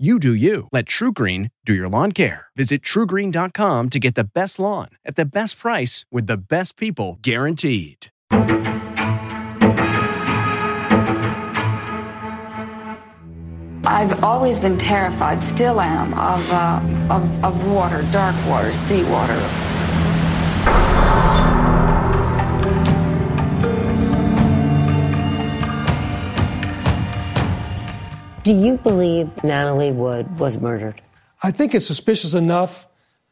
You do you. Let TruGreen do your lawn care. Visit trugreen.com to get the best lawn at the best price with the best people guaranteed. I've always been terrified, still am, of, uh, of, of water, dark water, sea water. Do you believe Natalie Wood was murdered? I think it's suspicious enough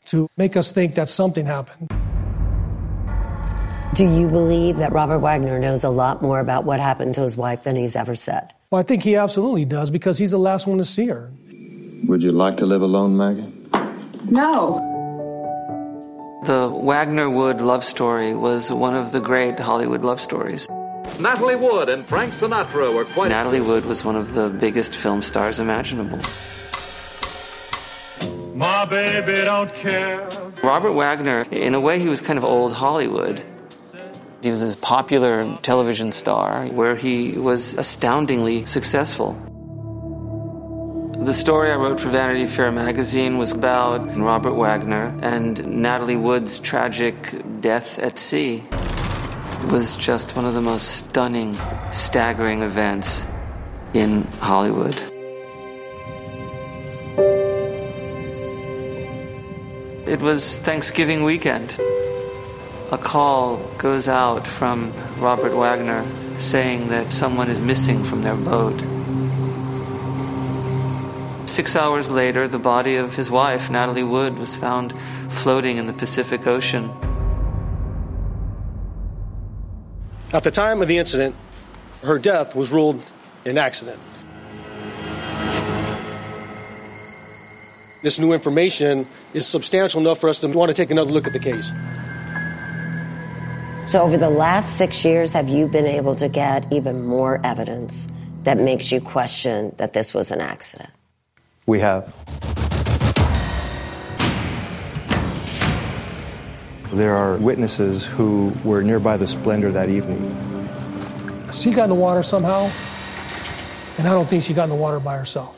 to make us think that something happened. Do you believe that Robert Wagner knows a lot more about what happened to his wife than he's ever said? Well, I think he absolutely does because he's the last one to see her. Would you like to live alone, Maggie? No. The Wagner Wood love story was one of the great Hollywood love stories. Natalie Wood and Frank Sinatra were quite. Natalie Wood was one of the biggest film stars imaginable. My baby don't care. Robert Wagner, in a way, he was kind of old Hollywood. He was a popular television star where he was astoundingly successful. The story I wrote for Vanity Fair magazine was about Robert Wagner and Natalie Wood's tragic death at sea. It was just one of the most stunning, staggering events in Hollywood. It was Thanksgiving weekend. A call goes out from Robert Wagner saying that someone is missing from their boat. Six hours later, the body of his wife, Natalie Wood, was found floating in the Pacific Ocean. At the time of the incident, her death was ruled an accident. This new information is substantial enough for us to want to take another look at the case. So, over the last six years, have you been able to get even more evidence that makes you question that this was an accident? We have. There are witnesses who were nearby the Splendor that evening. She got in the water somehow, and I don't think she got in the water by herself.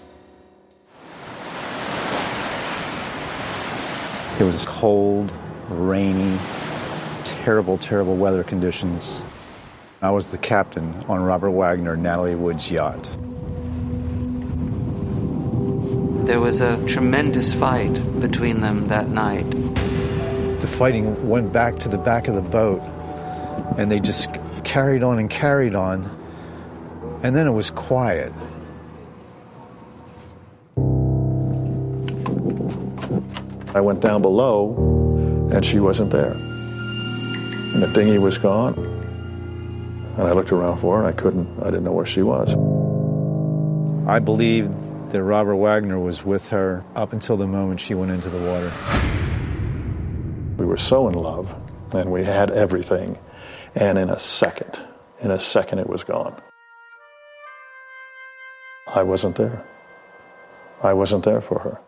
It was cold, rainy, terrible, terrible weather conditions. I was the captain on Robert Wagner, Natalie Wood's yacht. There was a tremendous fight between them that night. The fighting went back to the back of the boat, and they just carried on and carried on, and then it was quiet. I went down below, and she wasn't there. And the dinghy was gone. And I looked around for her, and I couldn't, I didn't know where she was. I believe that Robert Wagner was with her up until the moment she went into the water. We were so in love, and we had everything. And in a second, In a second, it was gone. I wasn't there. I wasn't there for her.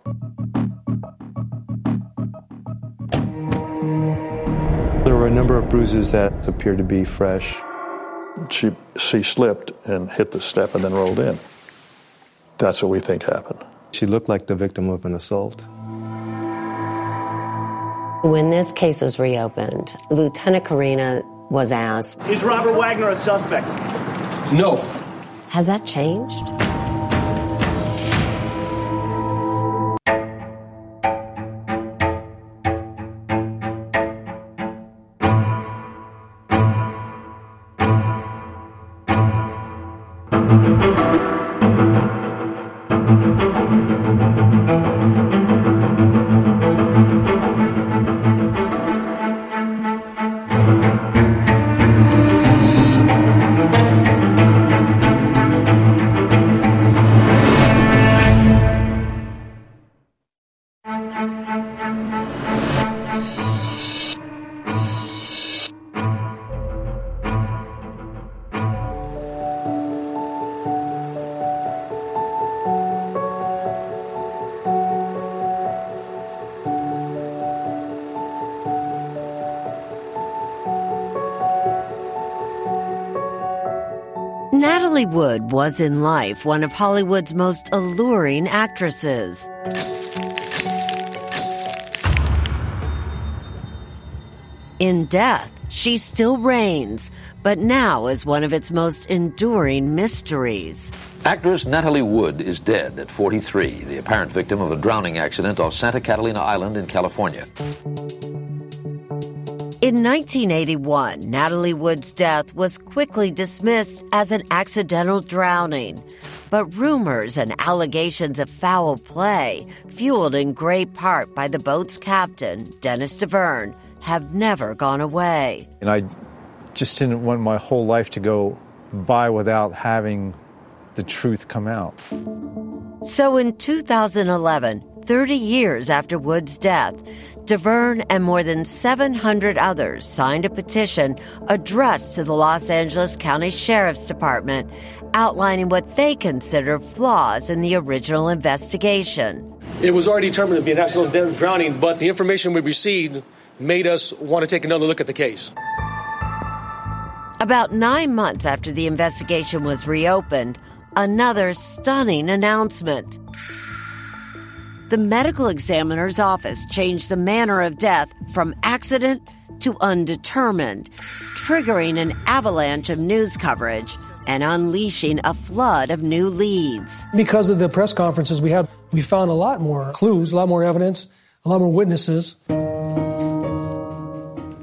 There were a number of bruises that appeared to be fresh. She, she slipped and hit the step and then rolled in. That's what we think happened. She looked like the victim of an assault. When this case was reopened, Lieutenant Corina was asked, Is Robert Wagner a suspect? No. Has that changed? Natalie Wood was in life one of Hollywood's most alluring actresses. In death, she still reigns, but now is one of its most enduring mysteries. Actress Natalie Wood is dead at 43, the apparent victim of a drowning accident off Santa Catalina Island in California. In 1981, Natalie Wood's death was quickly dismissed as an accidental drowning. But rumors and allegations of foul play, fueled in great part by the boat's captain, Dennis Davern, have never gone away. And I just didn't want my whole life to go by without having the truth come out. So in 2011, 30 years after Wood's death, Davern and more than 700 others signed a petition addressed to the Los Angeles County Sheriff's Department outlining what they consider flaws in the original investigation. It was already determined to be an accidental drowning, but the information we received made us want to take another look at the case. About nine months after the investigation was reopened, another stunning announcement. The medical examiner's office changed the manner of death from accident to undetermined, triggering an avalanche of news coverage and unleashing a flood of new leads. Because of the press conferences we had, we found a lot more clues, a lot more evidence, a lot more witnesses.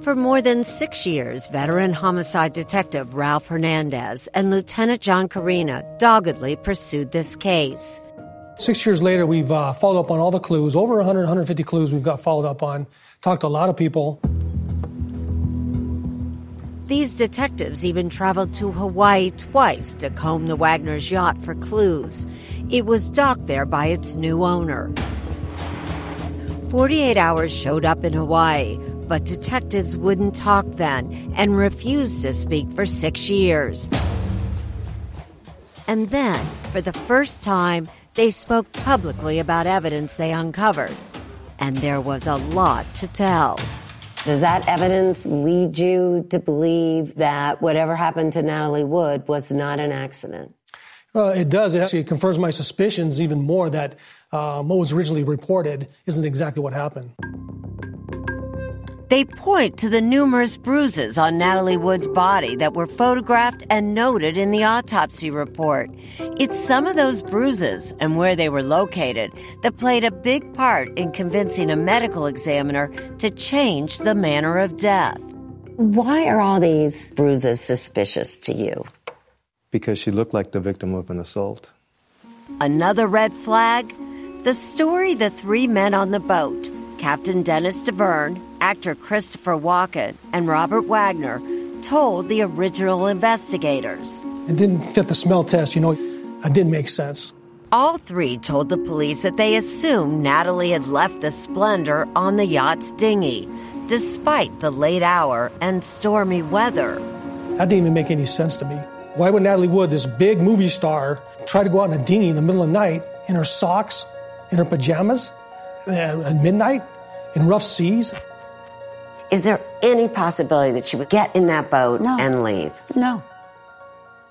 For more than six years, veteran homicide detective Ralph Hernandez and Lieutenant John Corina doggedly pursued this case. Six years later, we've uh, followed up on all the clues, over 100, 150 clues we've got followed up on, talked to a lot of people. These detectives even traveled to Hawaii twice to comb the Wagner's yacht for clues. It was docked there by its new owner. 48 Hours showed up in Hawaii, but detectives wouldn't talk then and refused to speak for six years. And then, for the first time, they spoke publicly about evidence they uncovered. And there was a lot to tell. Does that evidence lead you to believe that whatever happened to Natalie Wood was not an accident? Uh, it does. It actually confirms my suspicions even more that um, what was originally reported isn't exactly what happened. They point to the numerous bruises on Natalie Wood's body that were photographed and noted in the autopsy report. It's some of those bruises and where they were located that played a big part in convincing a medical examiner to change the manner of death. Why are all these bruises suspicious to you? Because she looked like the victim of an assault. Another red flag? The story the three men on the boat, Captain Dennis Davern, actor Christopher Walken, and Robert Wagner, told the original investigators. It didn't fit the smell test, you know, it didn't make sense. All three told the police that they assumed Natalie had left the Splendor on the yacht's dinghy, despite the late hour and stormy weather. That didn't even make any sense to me. Why would Natalie Wood, this big movie star, try to go out in a dinghy in the middle of the night in her socks, in her pajamas, Uh, at midnight, in rough seas? Is there any possibility that she would get in that boat no. and leave? No.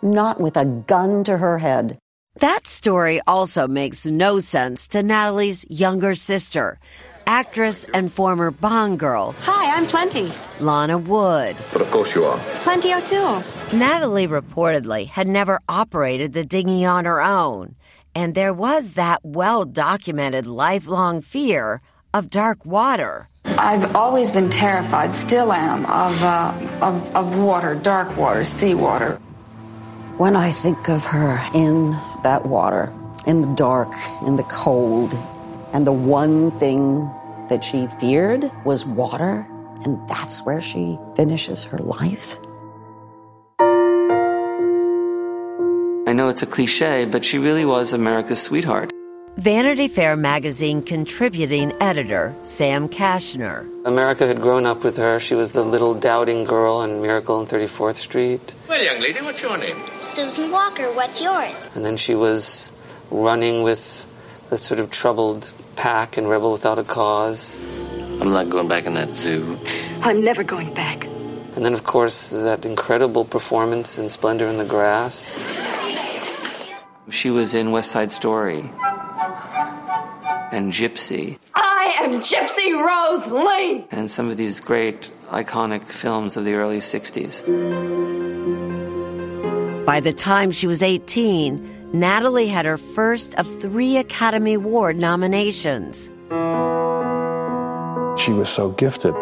Not with a gun to her head. That story also makes no sense to Natalie's younger sister, actress and former Bond girl. Hi, I'm Plenty. Lana Wood. But of course you are. Plenty O'Toole. Natalie reportedly had never operated the dinghy on her own, and there was that well documented lifelong fear of dark water. I've always been terrified, still am, of, uh, of, of water, dark water, seawater. When I think of her in that water, in the dark, in the cold, and the one thing that she feared was water, and that's where she finishes her life. Know it's a cliche, but she really was America's sweetheart. Vanity Fair magazine contributing editor Sam Kashner. America had grown up with her. She was the little doubting girl on Miracle on 34th Street. Well, young lady, what's your name? Susan Walker. What's yours? And then she was running with the sort of troubled pack and rebel without a cause. I'm not going back in that zoo. I'm never going back. And then, of course, that incredible performance in Splendor in the Grass. She was in West Side Story and Gypsy. I am Gypsy Rose Lee! And some of these great iconic films of the early 60s. By the time she was 18, Natalie had her first of three Academy Award nominations. She was so gifted.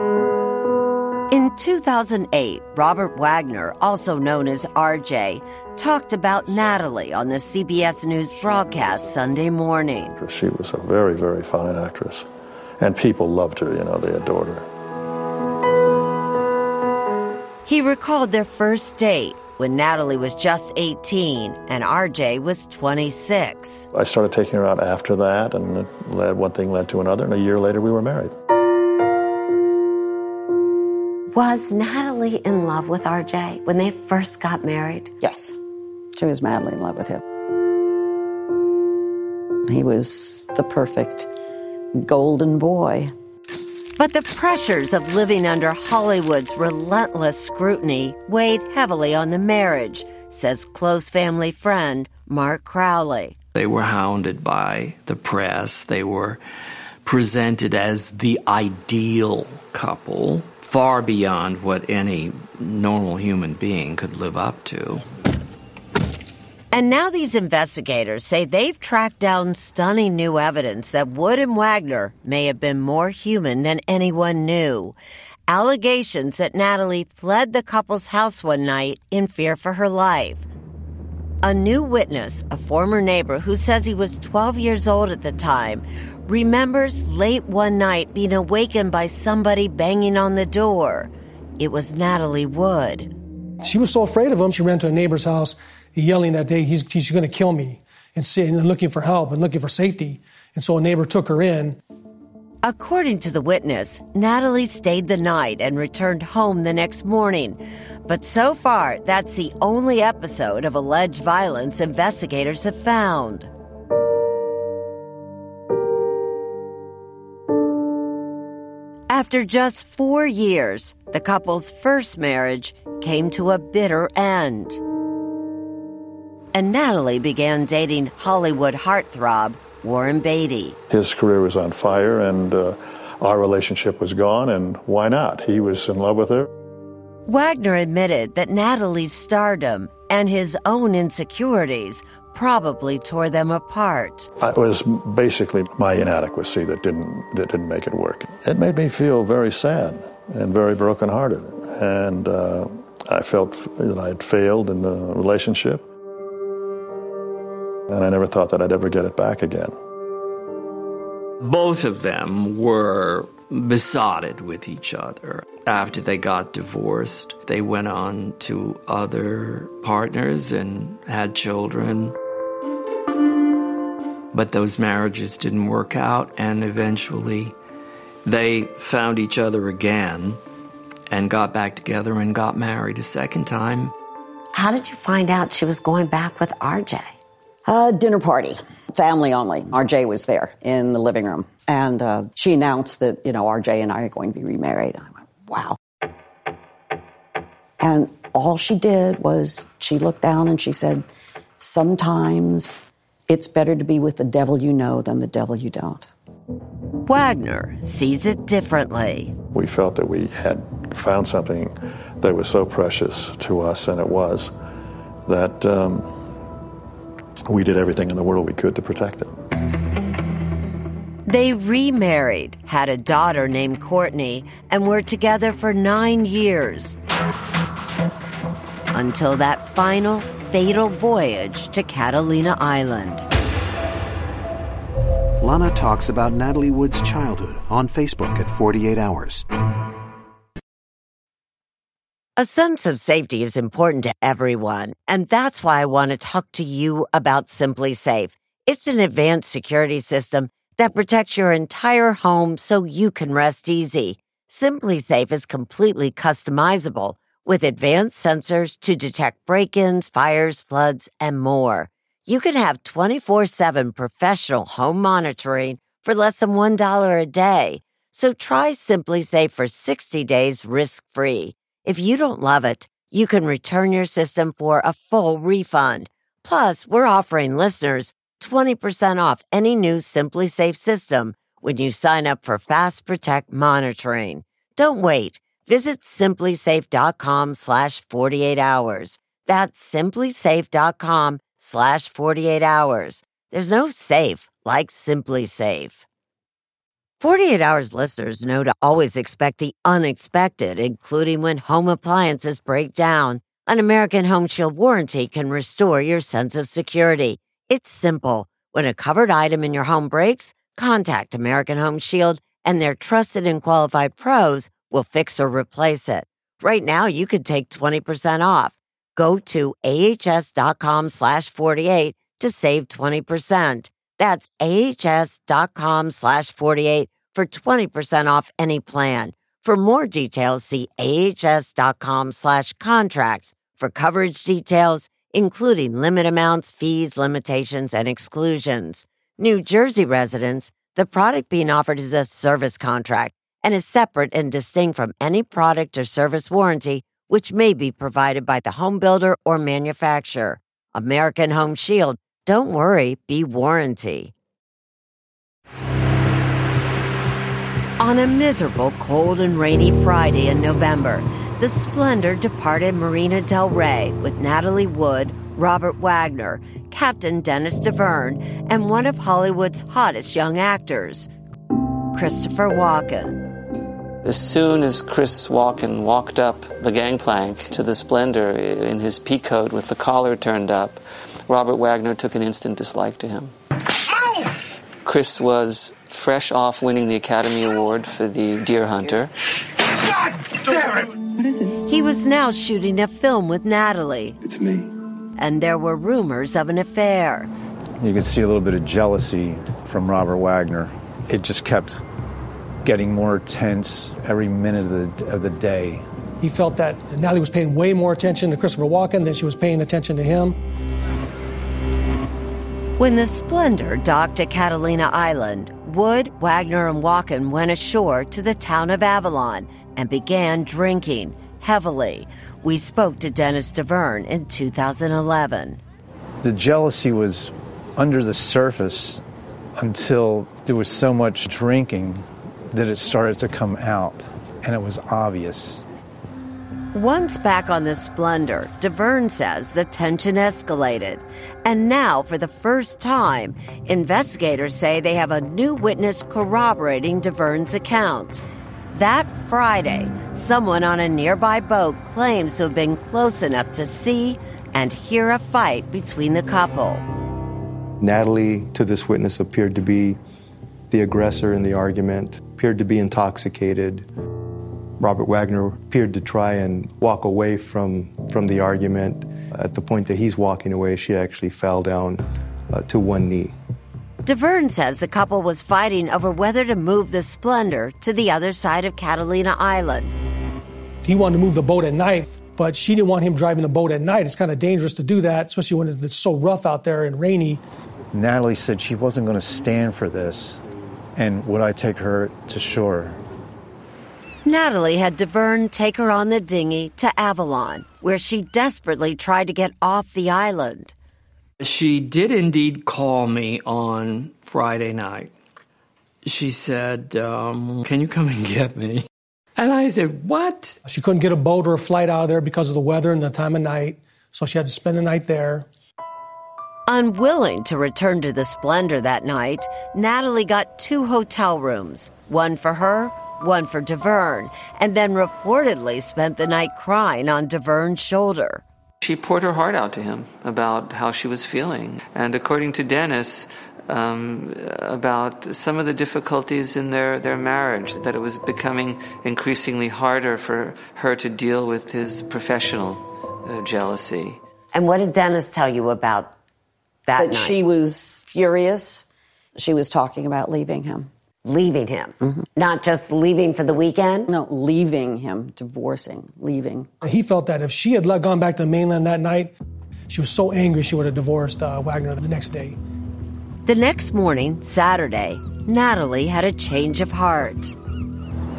In 2008, Robert Wagner, also known as RJ, talked about Natalie on the CBS News broadcast Sunday morning. She was a very, very fine actress. And people loved her, you know, they adored her. He recalled their first date when Natalie was just 18 and RJ was 26. I started taking her out after that, and it led, one thing led to another, and a year later we were married. Was Natalie in love with RJ when they first got married? Yes. She was madly in love with him. He was the perfect golden boy. But the pressures of living under Hollywood's relentless scrutiny weighed heavily on the marriage, says close family friend Mart Crowley. They were hounded by the press. They were presented as the ideal couple, far beyond what any normal human being could live up to. And now these investigators say they've tracked down stunning new evidence that Wood and Wagner may have been more human than anyone knew. Allegations that Natalie fled the couple's house one night in fear for her life. A new witness, a former neighbor who says he was 12 years old at the time, remembers late one night being awakened by somebody banging on the door. It was Natalie Wood. She was so afraid of him, she ran to a neighbor's house yelling that day, he's, he's going to kill me, and, and looking for help and looking for safety. And so a neighbor took her in. According to the witness, Natalie stayed the night and returned home the next morning. But so far, that's the only episode of alleged violence investigators have found. After just four years, the couple's first marriage came to a bitter end. And Natalie began dating Hollywood heartthrob Warren Beatty. His career was on fire, and uh, our relationship was gone, and why not? He was in love with her. Wagner admitted that Natalie's stardom and his own insecurities probably tore them apart. It was basically my inadequacy that didn't that didn't make it work. It made me feel very sad and very brokenhearted, and uh, I felt that I had failed in the relationship, and I never thought that I'd ever get it back again. Both of them were besotted with each other. After they got divorced, they went on to other partners and had children. But those marriages didn't work out, and eventually they found each other again and got back together and got married a second time. How did you find out she was going back with RJ? Uh, dinner party, family only. RJ was there in the living room. And uh, she announced that, you know, RJ and I are going to be remarried. I went, wow. And all she did was she looked down and she said, sometimes it's better to be with the devil you know than the devil you don't. Wagner sees it differently. We felt that we had found something that was so precious to us, and it was, that um, we did everything in the world we could to protect it. They remarried, had a daughter named Courtney, and were together for nine years. Until that final fatal voyage to Catalina Island. Lana talks about Natalie Wood's childhood on Facebook at 48 Hours. A sense of safety is important to everyone, and that's why I want to talk to you about SimpliSafe. It's an advanced security system that protects your entire home so you can rest easy. SimpliSafe is completely customizable with advanced sensors to detect break-ins, fires, floods, and more. You can have 24-7 professional home monitoring for less than $1 a day. So try SimpliSafe for 60 days risk-free. If you don't love it, you can return your system for a full refund. Plus, we're offering listeners 20% off any new SimpliSafe system when you sign up for Fast Protect monitoring. Don't wait. Visit simplisafe.com slash 48 hours. That's simplisafe.com slash 48 hours. There's no safe like SimpliSafe. 48 Hours listeners know to always expect the unexpected, including when home appliances break down. An American Home Shield warranty can restore your sense of security. It's simple. When a covered item in your home breaks, contact American Home Shield and their trusted and qualified pros will fix or replace it. Right now, you could take 20% off. Go to ahs.com slash 48 to save 20%. That's ahs.com slash 48 for 20% off any plan. For more details, see ahs.com slash contracts for coverage details, including limit amounts, fees, limitations, and exclusions. New Jersey residents, the product being offered is a service contract and is separate and distinct from any product or service warranty which may be provided by the home builder or manufacturer. American Home Shield don't worry, be warranty. On a miserable, cold, and rainy Friday in November, the Splendor departed Marina Del Rey with Natalie Wood, Robert Wagner, Captain Dennis Davern, and one of Hollywood's hottest young actors, Christopher Walken. As soon as Chris Walken walked up the gangplank to the Splendor in his pea coat with the collar turned up, Robert Wagner took an instant dislike to him. Chris was fresh off winning the Academy Award for The Deer Hunter. God damn it! What is it? He was now shooting a film with Natalie. It's me. And there were rumors of an affair. You could see a little bit of jealousy from Robert Wagner. It just kept getting more tense every minute of the, of the day. He felt that Natalie was paying way more attention to Christopher Walken than she was paying attention to him. When the Splendor docked at Catalina Island, Wood, Wagner, and Walken went ashore to the town of Avalon and began drinking heavily. We spoke to Dennis Davern in 2011. The jealousy was under the surface until there was so much drinking that it started to come out, and it was obvious. Once back on the Splendor, Davern says the tension escalated. And now, for the first time, investigators say they have a new witness corroborating Davern's account. That Friday, someone on a nearby boat claims to have been close enough to see and hear a fight between the couple. Natalie, to this witness, appeared to be the aggressor in the argument, appeared to be intoxicated. Robert Wagner appeared to try and walk away from, from the argument. At the point that he's walking away, she actually fell down uh, to one knee. Davern says the couple was fighting over whether to move the Splendor to the other side of Catalina Island. He wanted to move the boat at night but she didn't want him driving the boat at night. It's kind of dangerous to do that, especially when it's so rough out there and rainy. Natalie said she wasn't going to stand for this, and would I take her to shore? Natalie had Davern take her on the dinghy to Avalon, where she desperately tried to get off the island. She did indeed call me on Friday night. She said, um, Can you come and get me? And I said, What? She couldn't get a boat or a flight out of there because of the weather and the time of night, so she had to spend the night there. Unwilling to return to the splendor that night, Natalie got two hotel rooms, one for her, one for Davern, and then reportedly spent the night crying on Davern's shoulder. She poured her heart out to him about how she was feeling. And according to Dennis, um, about some of the difficulties in their, their marriage, that it was becoming increasingly harder for her to deal with his professional uh, jealousy. And what did Dennis tell you about that? That night? she was furious. She was talking about leaving him. leaving him, not just leaving for the weekend. No, leaving him, divorcing, leaving. He felt that if she had gone back to the mainland that night, she was so angry she would have divorced uh, Wagner the next day. The next morning, Saturday, Natalie had a change of heart.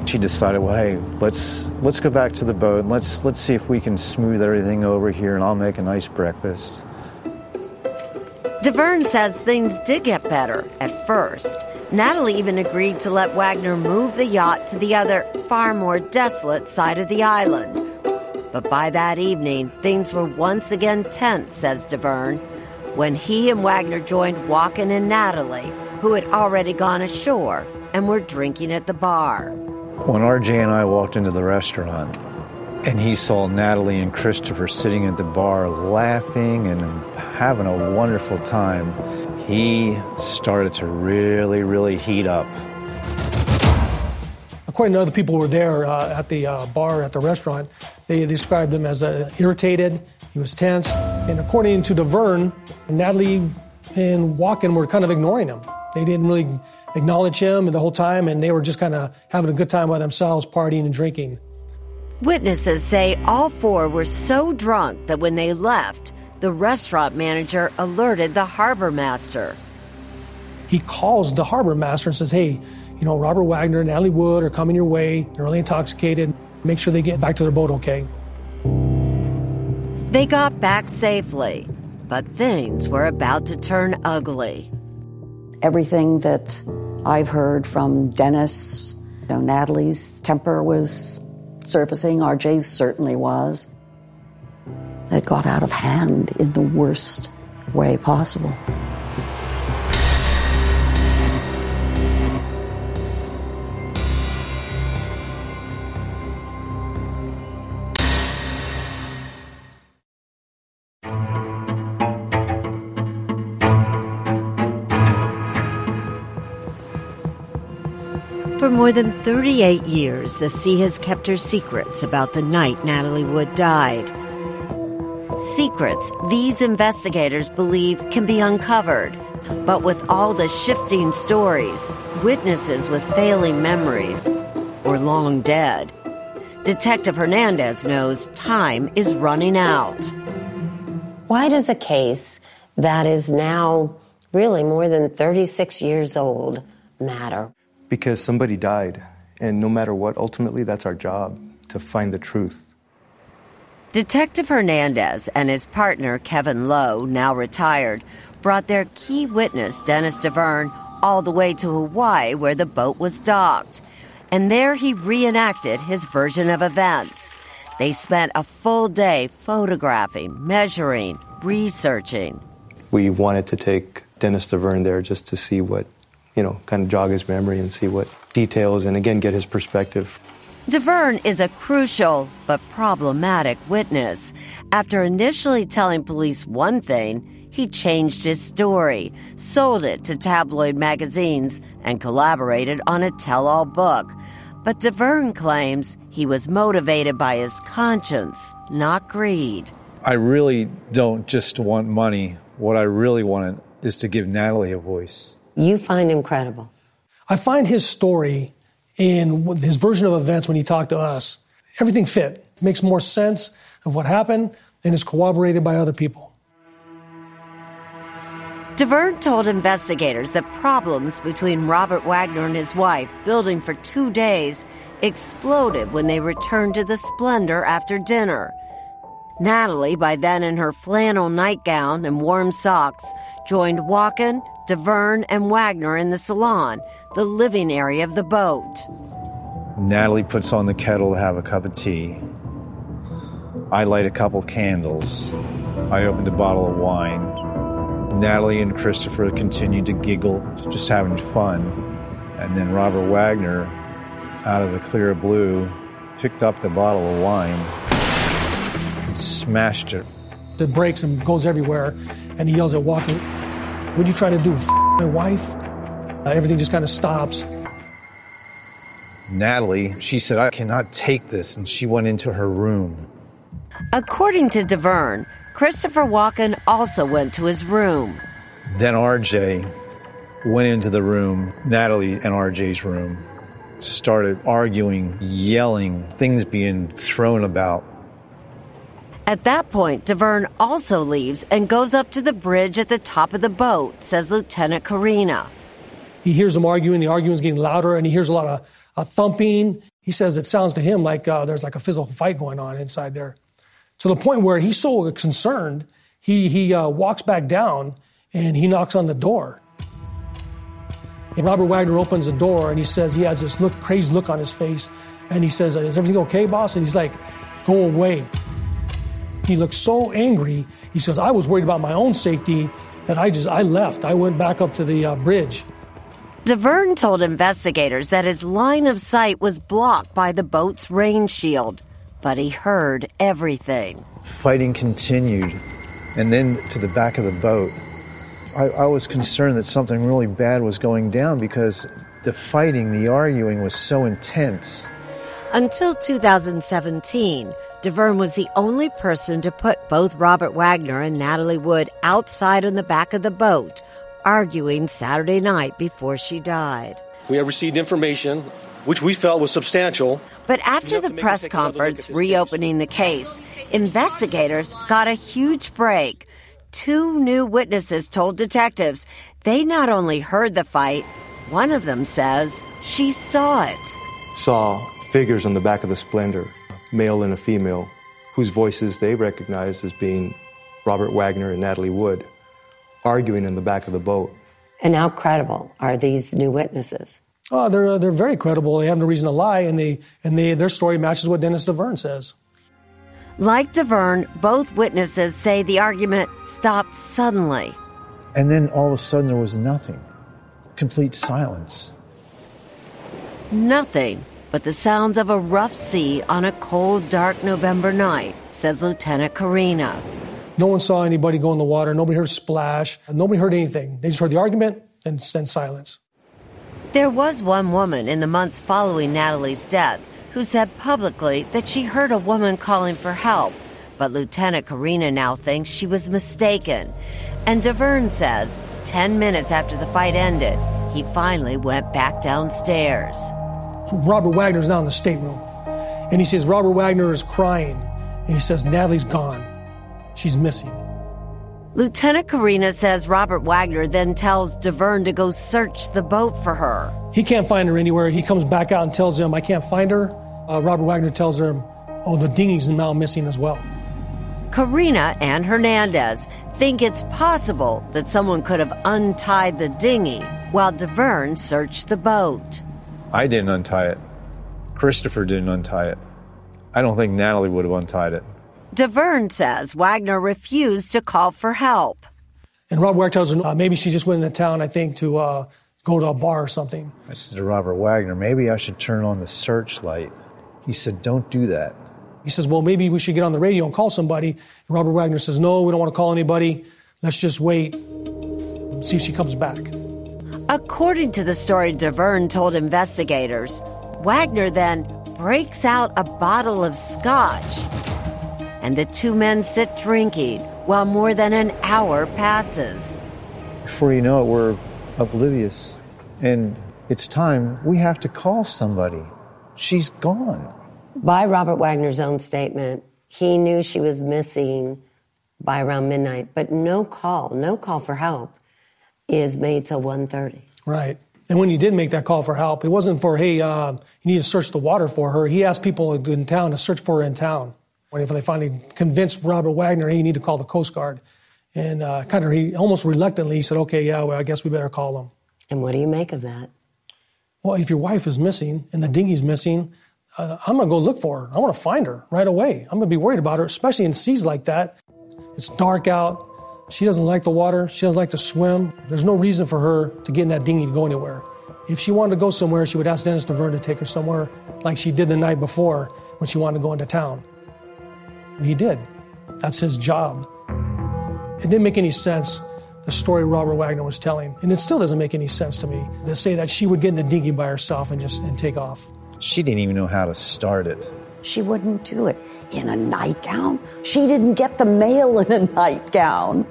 She decided, well, hey, let's let's go back to the boat. And let's let's see if we can smooth everything over here, and I'll make a nice breakfast. Davern says things did get better at first. Natalie even agreed to let Wagner move the yacht to the other, far more desolate side of the island. But by that evening, things were once again tense, says Davern, when he and Wagner joined Walken and Natalie, who had already gone ashore and were drinking at the bar. When RJ and I walked into the restaurant, and he saw Natalie and Christopher sitting at the bar laughing and having a wonderful time, he started to really, really heat up. According to other people who were there uh, at the uh, bar at the restaurant, they described him as uh, irritated. He was tense, and according to Davern, Natalie and Walken were kind of ignoring him. They didn't really acknowledge him the whole time, and they were just kind of having a good time by themselves, partying and drinking. Witnesses say all four were so drunk that when they left, the restaurant manager alerted the harbor master. He calls the harbor master and says, "Hey, you know Robert Wagner and Natalie Wood are coming your way. They're really intoxicated. Make sure they get back to their boat, okay?" They got back safely, but things were about to turn ugly. Everything that I've heard from Dennis, you know, Natalie's temper was surfacing. RJ's certainly was. It got out of hand in the worst way possible. More than 38 years, the sea has kept her secrets about the night Natalie Wood died. Secrets these investigators believe can be uncovered. But with all the shifting stories, witnesses with failing memories, or long dead, Detective Hernandez knows time is running out. Why does a case that is now really more than 36 years old matter? Because somebody died. And no matter what, ultimately, that's our job to find the truth. Detective Hernandez and his partner, Kevin Lowe, now retired, brought their key witness, Dennis Davern, all the way to Hawaii where the boat was docked. And there he reenacted his version of events. They spent a full day photographing, measuring, researching. We wanted to take Dennis Davern there just to see what, you know, kind of jog his memory and see what details and again get his perspective. Davern is a crucial but problematic witness. After initially telling police one thing, he changed his story, sold it to tabloid magazines, and collaborated on a tell all book. But Davern claims he was motivated by his conscience, not greed. I really don't just want money. What I really want is to give Natalie a voice. You find him credible. I find his story in his version of events when he talked to us everything fit. It makes more sense of what happened and is corroborated by other people. Davern told investigators that problems between Robert Wagner and his wife, building for two days, exploded when they returned to the Splendor after dinner. Natalie, by then in her flannel nightgown and warm socks, joined Walken, Davern, and Wagner in the salon, the living area of the boat. Natalie puts on the kettle to have a cup of tea. I light a couple candles. I opened a bottle of wine. Natalie and Christopher continued to giggle, just having fun. And then Robert Wagner, out of the clear blue, picked up the bottle of wine smashed it. It breaks and goes everywhere, and he yells at Walken, What are you trying to do? F- my wife? Uh, everything just kind of stops. Natalie, she said, I cannot take this, and she went into her room. According to Davern, Christopher Walken also went to his room. Then RJ went into the room, Natalie and RJ's room, started arguing, yelling, things being thrown about. At that point, Davern also leaves and goes up to the bridge at the top of the boat, says Lieutenant Corina. He hears them arguing, the arguing's getting louder, and he hears a lot of uh, thumping. He says it sounds to him like uh, there's like a physical fight going on inside there. To the point where he's so concerned, he, he uh, walks back down and he knocks on the door. And Robert Wagner opens the door and he says he has this look, crazy look on his face. And he says, Is everything okay, boss? And he's like, Go away. He looks so angry. He says, I was worried about my own safety that I just, I left. I went back up to the uh, bridge. Davern told investigators that his line of sight was blocked by the boat's rain shield, but he heard everything. Fighting continued, and then to the back of the boat. I, I was concerned that something really bad was going down because the fighting, the arguing was so intense. Until 2017, Davern was the only person to put both Robert Wagner and Natalie Wood outside on the back of the boat, arguing Saturday night before she died. We have received information which we felt was substantial. But after the press conference reopening the case, investigators got a huge break. Two new witnesses told detectives they not only heard the fight, one of them says she saw it. Saw figures on the back of the Splendor, male and a female, whose voices they recognized as being Robert Wagner and Natalie Wood, arguing in the back of the boat. And how credible are these new witnesses? Oh, they're, uh, they're very credible. They have no reason to lie, and, they, and they, their story matches what Dennis Davern says. Like Davern, both witnesses say the argument stopped suddenly. And then all of a sudden there was nothing. Complete silence. Nothing but the sounds of a rough sea on a cold, dark November night, says Lieutenant Corina. No one saw anybody go in the water. Nobody heard a splash. Nobody heard anything. They just heard the argument and then silence. There was one woman in the months following Natalie's death who said publicly that she heard a woman calling for help, but Lieutenant Corina now thinks she was mistaken. And Davern says 10 minutes after the fight ended, he finally went back downstairs. Robert Wagner's now in the stateroom. And he says, Robert Wagner is crying. And he says, Natalie's gone. She's missing. Lieutenant Corina says Robert Wagner then tells Davern to go search the boat for her. He can't find her anywhere. He comes back out and tells him, I can't find her. Uh, Robert Wagner tells her, Oh, the dinghy's now missing as well. Corina and Hernandez think it's possible that someone could have untied the dinghy while Davern searched the boat. I didn't untie it. Christopher didn't untie it. I don't think Natalie would have untied it. Davern says Wagner refused to call for help. And Robert Wagner tells her uh, maybe she just went into town, I think, to uh, go to a bar or something. I said to Robert Wagner, maybe I should turn on the searchlight. He said, don't do that. He says, well, maybe we should get on the radio and call somebody. And Robert Wagner says, no, we don't want to call anybody. Let's just wait, see if she comes back. According to the story Davern told investigators, Wagner then breaks out a bottle of scotch. And the two men sit drinking while more than an hour passes. Before you know it, we're oblivious. And it's time we have to call somebody. She's gone. By Robert Wagner's own statement, he knew she was missing by around midnight, but no call, no call for help is made till 1.30. Right. And when he did make that call for help, it wasn't for, hey, uh, you need to search the water for her. He asked people in town to search for her in town. When they finally convinced Robert Wagner, hey, you need to call the Coast Guard. And uh, kind of, he almost reluctantly he said, okay, yeah, well, I guess we better call them. And what do you make of that? Well, if your wife is missing and the dinghy's missing, uh, I'm going to go look for her. I want to find her right away. I'm going to be worried about her, especially in seas like that. It's dark out. She doesn't like the water. She doesn't like to swim. There's no reason for her to get in that dinghy to go anywhere. If she wanted to go somewhere, she would ask Dennis Davern to take her somewhere like she did the night before when she wanted to go into town. He did. That's his job. It didn't make any sense, the story Robert Wagner was telling. And it still doesn't make any sense to me to say that she would get in the dinghy by herself and just and take off. She didn't even know how to start it. She wouldn't do it in a nightgown. She didn't get the mail in a nightgown.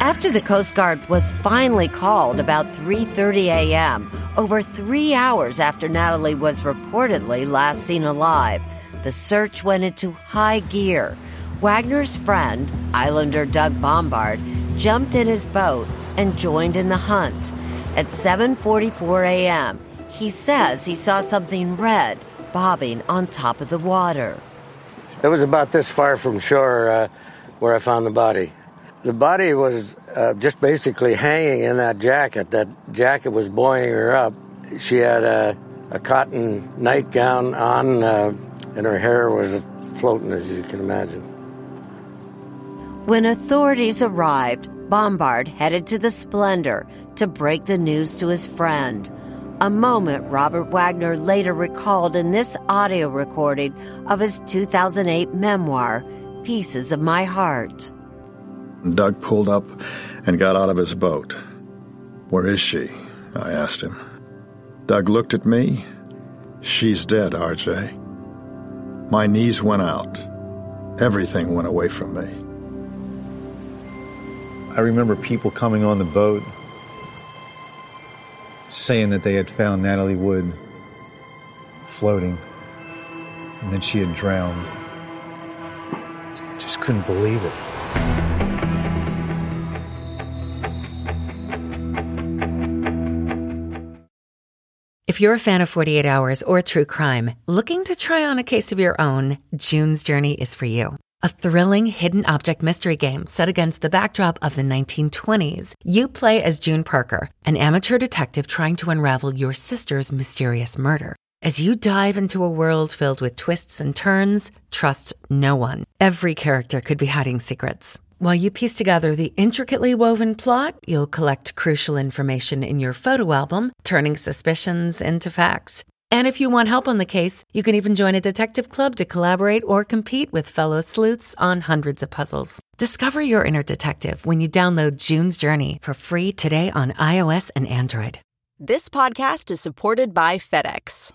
After the Coast Guard was finally called about 3:30 a.m., over 3 hours after Natalie was reportedly last seen alive, the search went into high gear. Wagner's friend, Islander Doug Bombard, jumped in his boat and joined in the hunt. At 7:44 a.m., he says he saw something red bobbing on top of the water. It was about this far from shore uh, where I found the body. The body was uh, just basically hanging in that jacket. That jacket was buoying her up. She had a, a cotton nightgown on, uh, and her hair was floating, as you can imagine. When authorities arrived, Bombard headed to the Splendor to break the news to his friend. A moment Robert Wagner later recalled in this audio recording of his 2008 memoir, Pieces of My Heart. Doug pulled up and got out of his boat. Where is she? I asked him. Doug looked at me. She's dead, RJ. My knees went out. Everything went away from me. I remember people coming on the boat saying that they had found Natalie Wood floating and that she had drowned. Just couldn't believe it. If you're a fan of 48 Hours or true crime, looking to try on a case of your own, June's Journey is for you. A thrilling hidden object mystery game set against the backdrop of the 1920s. You play as June Parker, an amateur detective trying to unravel your sister's mysterious murder. As you dive into a world filled with twists and turns, trust no one. Every character could be hiding secrets. While you piece together the intricately woven plot, you'll collect crucial information in your photo album, turning suspicions into facts. And if you want help on the case, you can even join a detective club to collaborate or compete with fellow sleuths on hundreds of puzzles. Discover your inner detective when you download June's Journey for free today on iOS and Android. This podcast is supported by FedEx.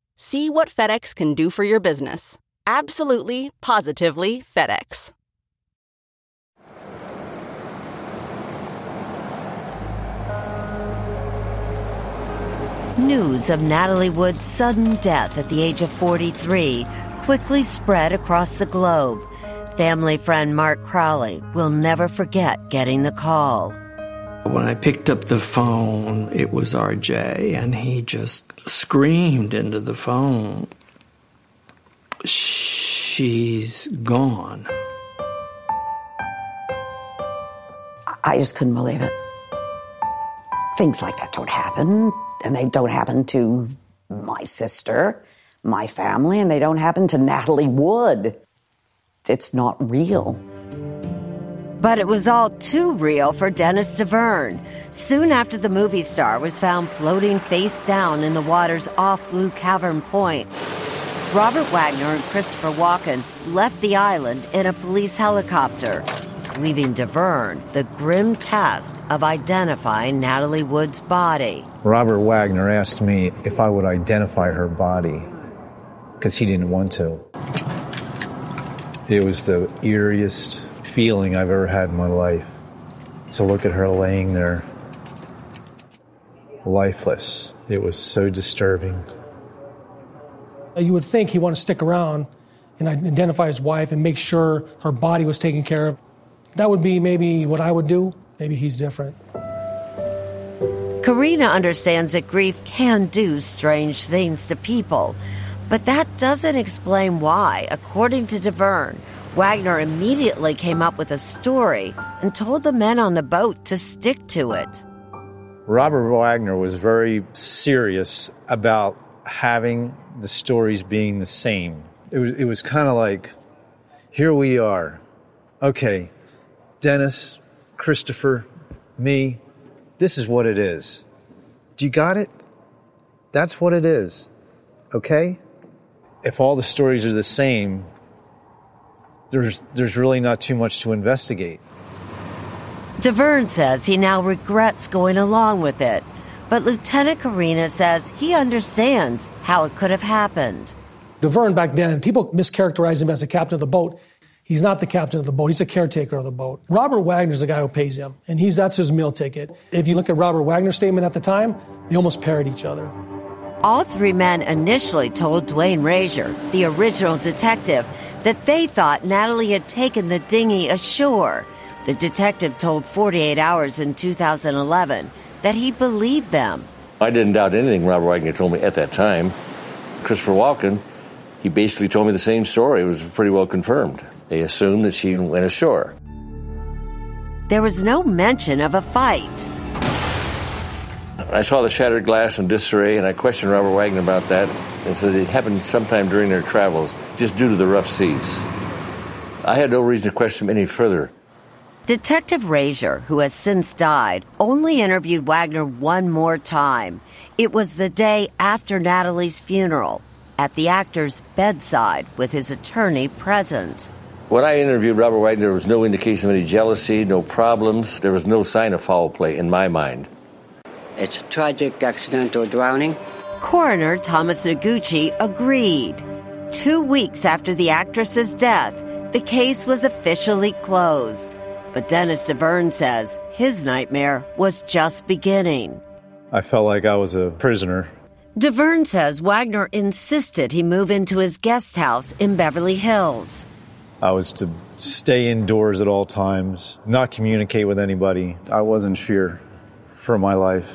See what FedEx can do for your business. Absolutely, positively FedEx. News of Natalie Wood's sudden death at the age of 43 quickly spread across the globe. Family friend Mart Crowley will never forget getting the call. When I picked up the phone, it was RJ, and he just screamed into the phone, She's gone. I just couldn't believe it. Things like that don't happen, and they don't happen to my sister, my family, and they don't happen to Natalie Wood. It's not real. But it was all too real for Dennis Davern. Soon after the movie star was found floating face down in the waters off Blue Cavern Point, Robert Wagner and Christopher Walken left the island in a police helicopter, leaving Davern the grim task of identifying Natalie Wood's body. Robert Wagner asked me if I would identify her body because he didn't want to. It was the eeriest feeling I've ever had in my life to look at her laying there, lifeless. It was so disturbing. You would think he'd want to stick around and identify his wife and make sure her body was taken care of. That would be maybe what I would do. Maybe he's different. Corina understands that grief can do strange things to people, but that doesn't explain why, according to Davern, Wagner immediately came up with a story and told the men on the boat to stick to it. Robert Wagner was very serious about having the stories being the same. It was, it was kind of like, here we are. Okay, Dennis, Christopher, me, this is what it is. Do you got it? That's what it is. Okay? If all the stories are the same, there's, there's really not too much to investigate. Davern says he now regrets going along with it, but Lieutenant Corina says he understands how it could have happened. Davern back then, people mischaracterized him as the captain of the boat. He's not the captain of the boat. He's a caretaker of the boat. Robert Wagner's the guy who pays him, and he's that's his meal ticket. If you look at Robert Wagner's statement at the time, they almost parrot each other. All three men initially told Duane Rasure, the original detective, that they thought Natalie had taken the dinghy ashore. The detective told 48 Hours in 2011 that he believed them. I didn't doubt anything Robert Wagner told me at that time. Christopher Walken, he basically told me the same story. It was pretty well confirmed. They assumed that she went ashore. There was no mention of a fight. I saw the shattered glass in disarray, and I questioned Robert Wagner about that, and says it happened sometime during their travels, just due to the rough seas. I had no reason to question him any further. Detective Rasure, who has since died, only interviewed Wagner one more time. It was the day after Natalie's funeral, at the actor's bedside with his attorney present. When I interviewed Robert Wagner, there was no indication of any jealousy, no problems. There was no sign of foul play in my mind. It's a tragic accidental drowning. Coroner Thomas Noguchi agreed. Two weeks after the actress's death, the case was officially closed. But Dennis Davern says his nightmare was just beginning. I felt like I was a prisoner. Davern says Wagner insisted he move into his guest house in Beverly Hills. I was to stay indoors at all times, not communicate with anybody. I was in fear for my life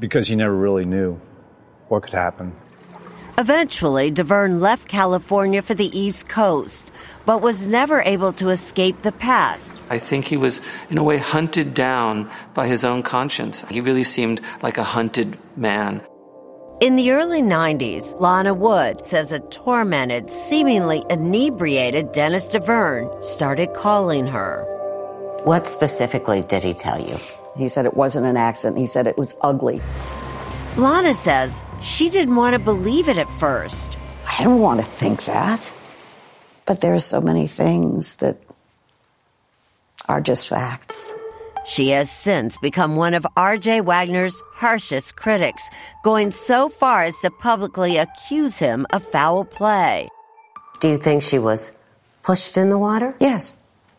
because you never really knew what could happen. Eventually, Davern left California for the East Coast, but was never able to escape the past. I think he was, in a way, hunted down by his own conscience. He really seemed like a hunted man. In the early 90s, Lana Wood says a tormented, seemingly inebriated Dennis Davern started calling her. What specifically did he tell you? He said it wasn't an accident. He said it was ugly. Lana says she didn't want to believe it at first. I don't want to think that. But there are so many things that are just facts. She has since become one of R.J. Wagner's harshest critics, going so far as to publicly accuse him of foul play. Do you think she was pushed in the water? Yes.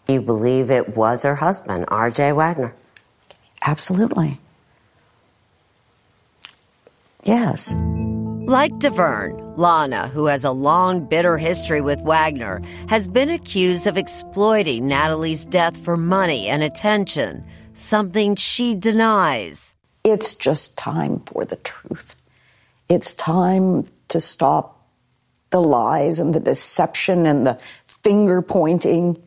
You believe it was her husband, R.J. Wagner? Absolutely. Yes. Like Davern, Lana, who has a long, bitter history with Wagner, has been accused of exploiting Natalie's death for money and attention, something she denies. It's just time for the truth. It's time to stop the lies and the deception and the finger pointing.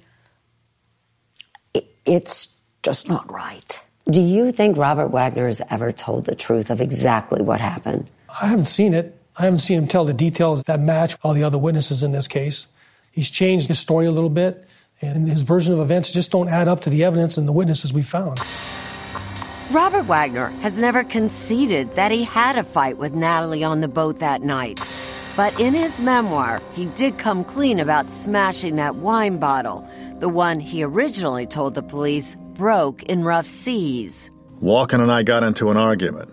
It's just not right. Do you think Robert Wagner has ever told the truth of exactly what happened? I haven't seen it. I haven't seen him tell the details that match all the other witnesses in this case. He's changed his story a little bit, and his version of events just don't add up to the evidence and the witnesses we found. Robert Wagner has never conceded that he had a fight with Natalie on the boat that night. But in his memoir, he did come clean about smashing that wine bottle, the one he originally told the police broke in rough seas. Walken and I got into an argument.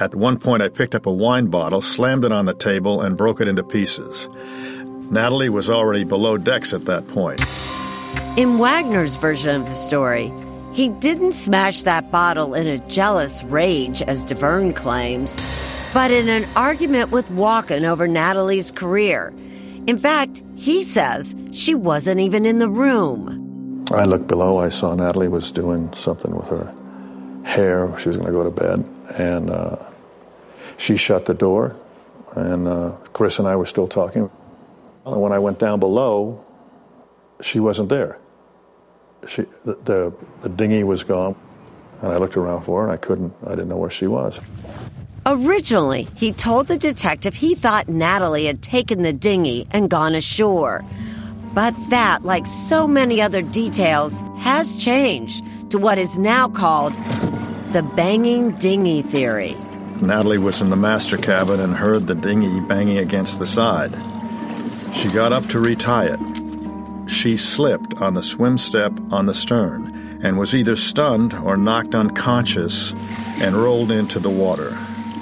At one point, I picked up a wine bottle, slammed it on the table, and broke it into pieces. Natalie was already below decks at that point. In Wagner's version of the story, he didn't smash that bottle in a jealous rage, as Davern claims, but in an argument with Walken over Natalie's career. In fact, he says she wasn't even in the room. I looked below. I saw Natalie was doing something with her hair. She was going to go to bed. And uh, she shut the door. And uh, Chris and I were still talking. And when I went down below, she wasn't there. She, the, the, the dinghy was gone. And I looked around for her and I couldn't, I didn't know where she was. Originally, he told the detective he thought Natalie had taken the dinghy and gone ashore. But that, like so many other details, has changed to what is now called the banging dinghy theory. Natalie was in the master cabin and heard the dinghy banging against the side. She got up to retie it. She slipped on the swim step on the stern and was either stunned or knocked unconscious and rolled into the water.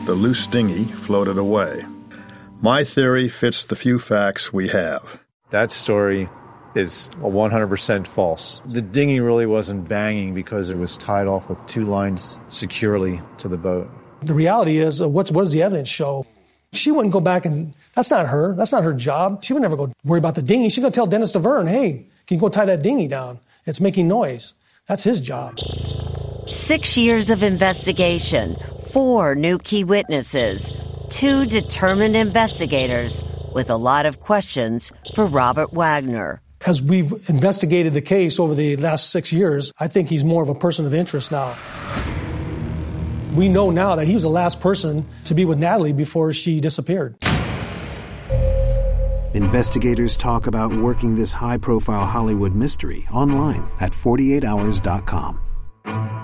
The loose dinghy floated away. My theory fits the few facts we have. That story is 100% false. The dinghy really wasn't banging because it was tied off with two lines securely to the boat. The reality is, uh, what's, what does the evidence show? She wouldn't go back and, that's not her. That's not her job. She would never go worry about the dinghy. She'd go tell Dennis Davern, hey, can you go tie that dinghy down? It's making noise. That's his job. Six years of investigation, four new key witnesses, two determined investigators with a lot of questions for Robert Wagner. As we've investigated the case over the last six years, I think he's more of a person of interest now. We know now that he was the last person to be with Natalie before she disappeared. Investigators talk about working this high profile Hollywood mystery online at 48hours.com.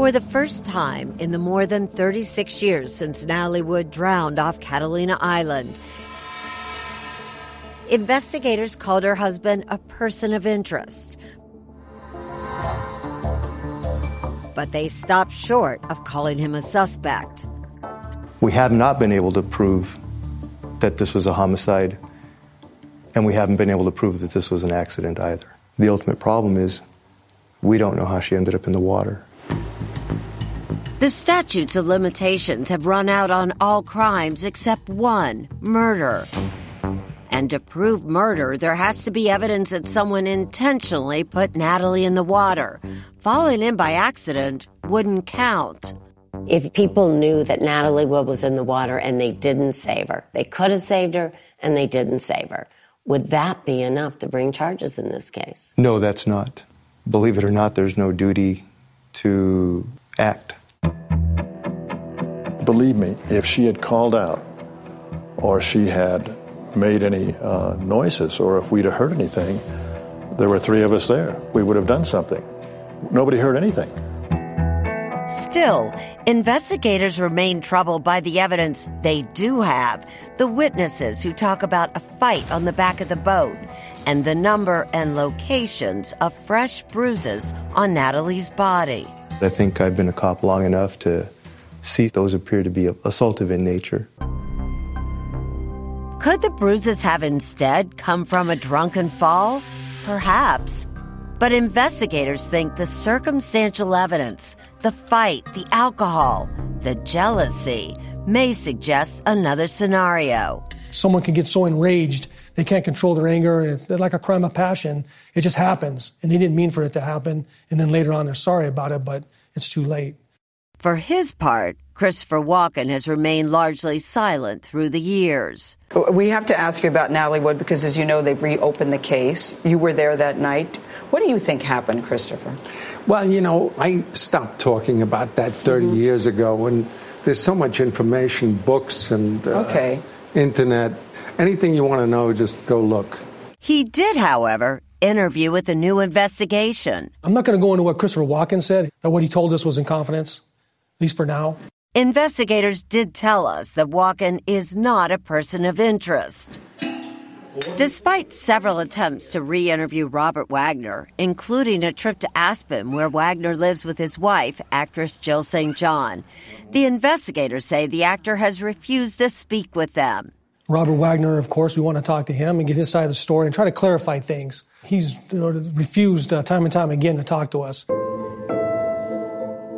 For the first time in the more than 36 years since Natalie Wood drowned off Catalina Island, investigators called her husband a person of interest. But they stopped short of calling him a suspect. We have not been able to prove that this was a homicide, and we haven't been able to prove that this was an accident either. The ultimate problem is we don't know how she ended up in the water. The statutes of limitations have run out on all crimes except one murder. And to prove murder, there has to be evidence that someone intentionally put Natalie in the water. Falling in by accident wouldn't count. If people knew that Natalie Wood was in the water and they didn't save her, they could have saved her and they didn't save her, would that be enough to bring charges in this case? No, that's not. Believe it or not, there's no duty to act. Believe me, if she had called out or she had made any uh, noises or if we'd have heard anything, there were three of us there. We would have done something. Nobody heard anything. Still, investigators remain troubled by the evidence they do have the witnesses who talk about a fight on the back of the boat and the number and locations of fresh bruises on Natalie's body. I think I've been a cop long enough to see those appear to be assaultive in nature. Could the bruises have instead come from a drunken fall? Perhaps. But investigators think the circumstantial evidence, the fight, the alcohol, the jealousy may suggest another scenario. Someone can get so enraged they can't control their anger, it's like a crime of passion. It just happens, and they didn't mean for it to happen. And then later on, they're sorry about it, but it's too late. For his part, Christopher Walken has remained largely silent through the years. We have to ask you about Natalie Wood because, as you know, they've reopened the case. You were there that night. What do you think happened, Christopher? Well, you know, I stopped talking about that 30 mm-hmm. years ago, and there's so much information, books and uh, okay. internet. Anything you want to know, just go look. He did, however, interview with a new investigation. I'm not going to go into what Christopher Walken said, that what he told us was in confidence. At least for now. Investigators did tell us that Walken is not a person of interest. Despite several attempts to re interview Robert Wagner, including a trip to Aspen where Wagner lives with his wife, actress Jill St. John, the investigators say the actor has refused to speak with them. Robert Wagner, of course, we want to talk to him and get his side of the story and try to clarify things. He's you know, refused uh, time and time again to talk to us.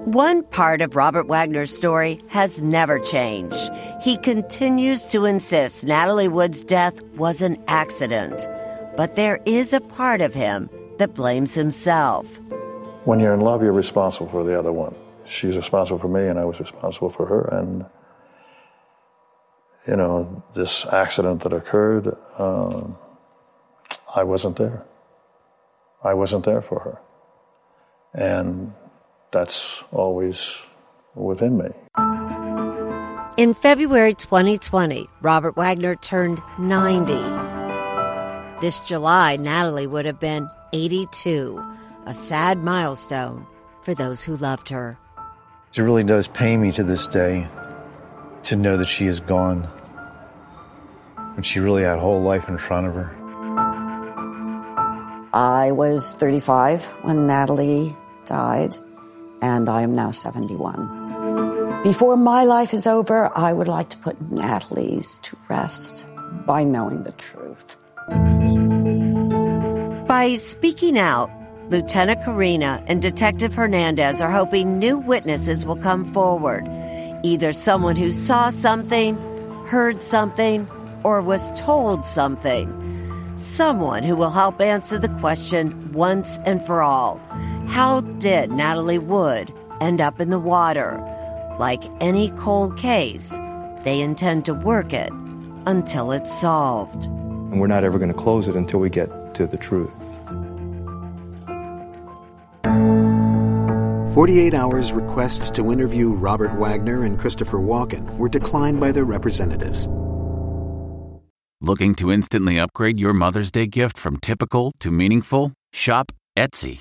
One part of Robert Wagner's story has never changed. He continues to insist Natalie Wood's death was an accident. But there is a part of him that blames himself. When you're in love, you're responsible for the other one. She's responsible for me, and I was responsible for her. And, you know, this accident that occurred, um, I wasn't there. I wasn't there for her. And that's always within me. In February 2020, Robert Wagner turned 90. This July, Natalie would have been 82, a sad milestone for those who loved her. It really does pain me to this day to know that she is gone when she really had a whole life in front of her. I was 35 when Natalie died, and I am now 71. Before my life is over, I would like to put Natalie's to rest by knowing the truth. By speaking out, Lieutenant Corina and Detective Hernandez are hoping new witnesses will come forward. Either someone who saw something, heard something, or was told something. Someone who will help answer the question once and for all How did Natalie Wood end up in the water? Like any cold case, they intend to work it until it's solved. And we're not ever going to close it until we get to the truth. 48 Hours requests to interview Robert Wagner and Christopher Walken were declined by their representatives. Looking to instantly upgrade your Mother's Day gift from typical to meaningful? Shop Etsy.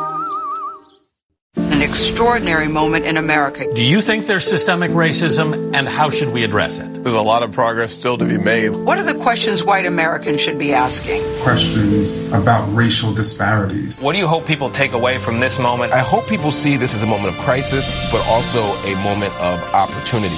An extraordinary moment in America. Do you think there's systemic racism and how should we address it? There's a lot of progress still to be made. What are the questions white Americans should be asking? Questions about racial disparities. What do you hope people take away from this moment? I hope people see this as a moment of crisis, but also a moment of opportunity.